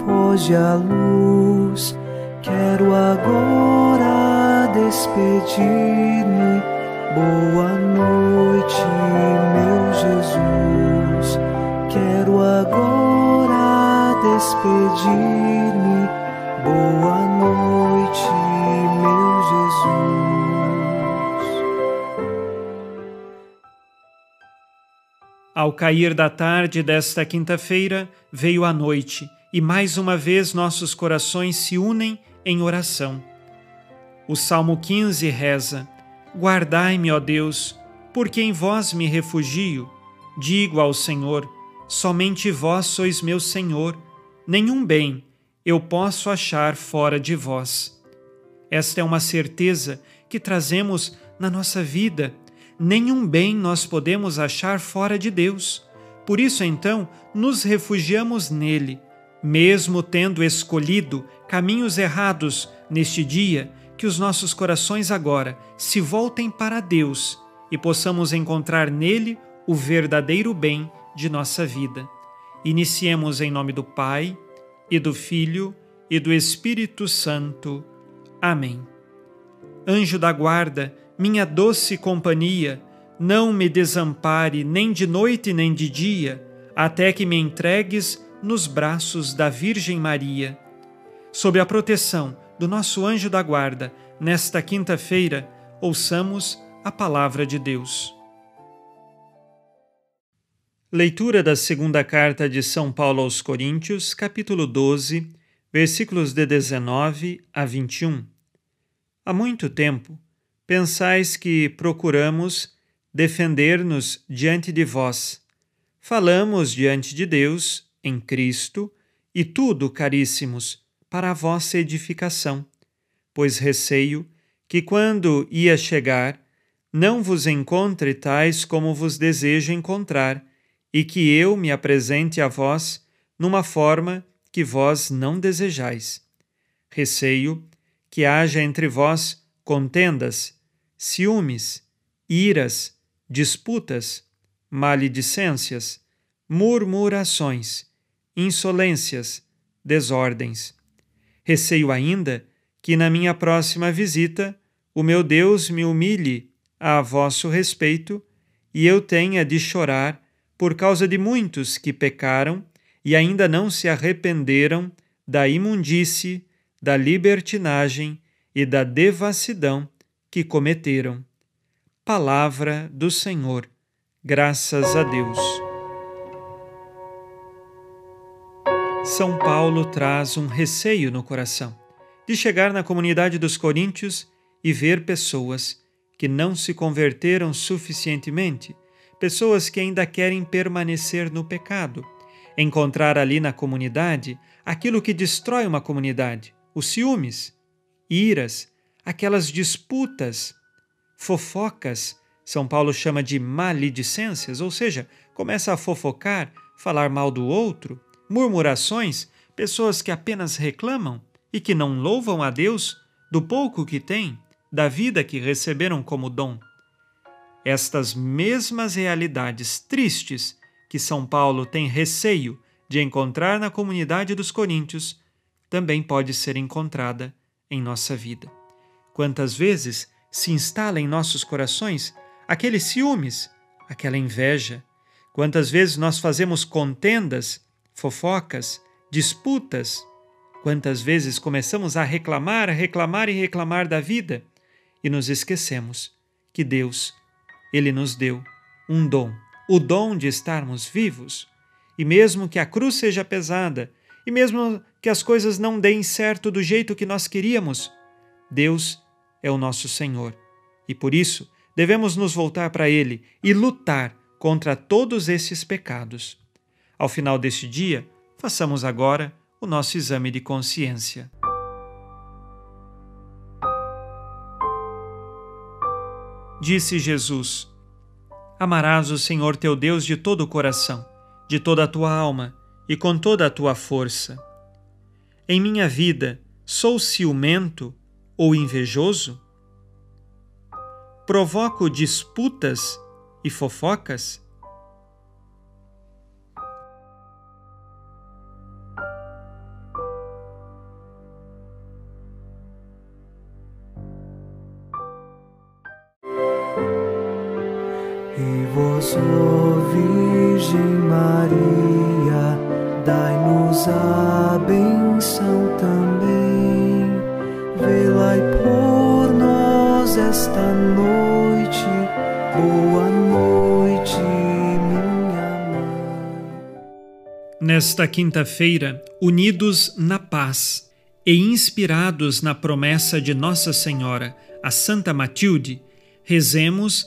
Foge a luz. Quero agora despedir-me. Boa noite, meu Jesus. Quero agora despedir-me. Boa noite, meu Jesus. Ao cair da tarde desta quinta-feira, veio a noite e mais uma vez nossos corações se unem em oração. O Salmo 15 reza: Guardai-me, ó Deus, porque em vós me refugio. Digo ao Senhor: somente vós sois meu Senhor, nenhum bem eu posso achar fora de vós. Esta é uma certeza que trazemos na nossa vida. Nenhum bem nós podemos achar fora de Deus. Por isso, então, nos refugiamos nele mesmo tendo escolhido caminhos errados neste dia, que os nossos corações agora se voltem para Deus e possamos encontrar nele o verdadeiro bem de nossa vida. Iniciemos em nome do Pai, e do Filho, e do Espírito Santo. Amém. Anjo da guarda, minha doce companhia, não me desampare nem de noite nem de dia, até que me entregues nos braços da Virgem Maria. Sob a proteção do nosso anjo da guarda, nesta quinta-feira, ouçamos a palavra de Deus. Leitura da segunda carta de São Paulo aos Coríntios, capítulo 12, versículos de 19 a 21. Há muito tempo pensais que procuramos defender-nos diante de vós. Falamos diante de Deus em Cristo, e tudo, caríssimos, para a vossa edificação, pois receio que, quando ia chegar, não vos encontre tais como vos desejo encontrar, e que eu me apresente a vós numa forma que vós não desejais. Receio que haja entre vós contendas, ciúmes, iras, disputas, maledicências, murmurações, insolências, desordens. Receio ainda que na minha próxima visita o meu Deus me humilhe a vosso respeito e eu tenha de chorar por causa de muitos que pecaram e ainda não se arrependeram da imundície, da libertinagem e da devassidão que cometeram. Palavra do Senhor. Graças a Deus. São Paulo traz um receio no coração de chegar na comunidade dos coríntios e ver pessoas que não se converteram suficientemente, pessoas que ainda querem permanecer no pecado, encontrar ali na comunidade aquilo que destrói uma comunidade, os ciúmes, iras, aquelas disputas, fofocas, São Paulo chama de maledicências, ou seja, começa a fofocar, falar mal do outro, murmurações, pessoas que apenas reclamam e que não louvam a Deus do pouco que têm, da vida que receberam como dom. Estas mesmas realidades tristes que São Paulo tem receio de encontrar na comunidade dos coríntios, também pode ser encontrada em nossa vida. Quantas vezes se instala em nossos corações aqueles ciúmes, aquela inveja? Quantas vezes nós fazemos contendas fofocas, disputas. Quantas vezes começamos a reclamar, a reclamar e reclamar da vida e nos esquecemos que Deus, Ele nos deu um dom, o dom de estarmos vivos. E mesmo que a cruz seja pesada, e mesmo que as coisas não deem certo do jeito que nós queríamos, Deus é o nosso Senhor. E por isso devemos nos voltar para Ele e lutar contra todos esses pecados. Ao final deste dia, façamos agora o nosso exame de consciência. Disse Jesus: Amarás o Senhor teu Deus de todo o coração, de toda a tua alma e com toda a tua força. Em minha vida, sou ciumento ou invejoso? Provoco disputas e fofocas? Virgem Maria, dai-nos a benção também. Por nós esta noite. Boa noite, minha mãe. Nesta quinta-feira, unidos na paz e inspirados na promessa de Nossa Senhora, a Santa Matilde, rezemos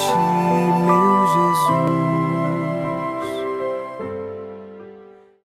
ti, meu Jesus.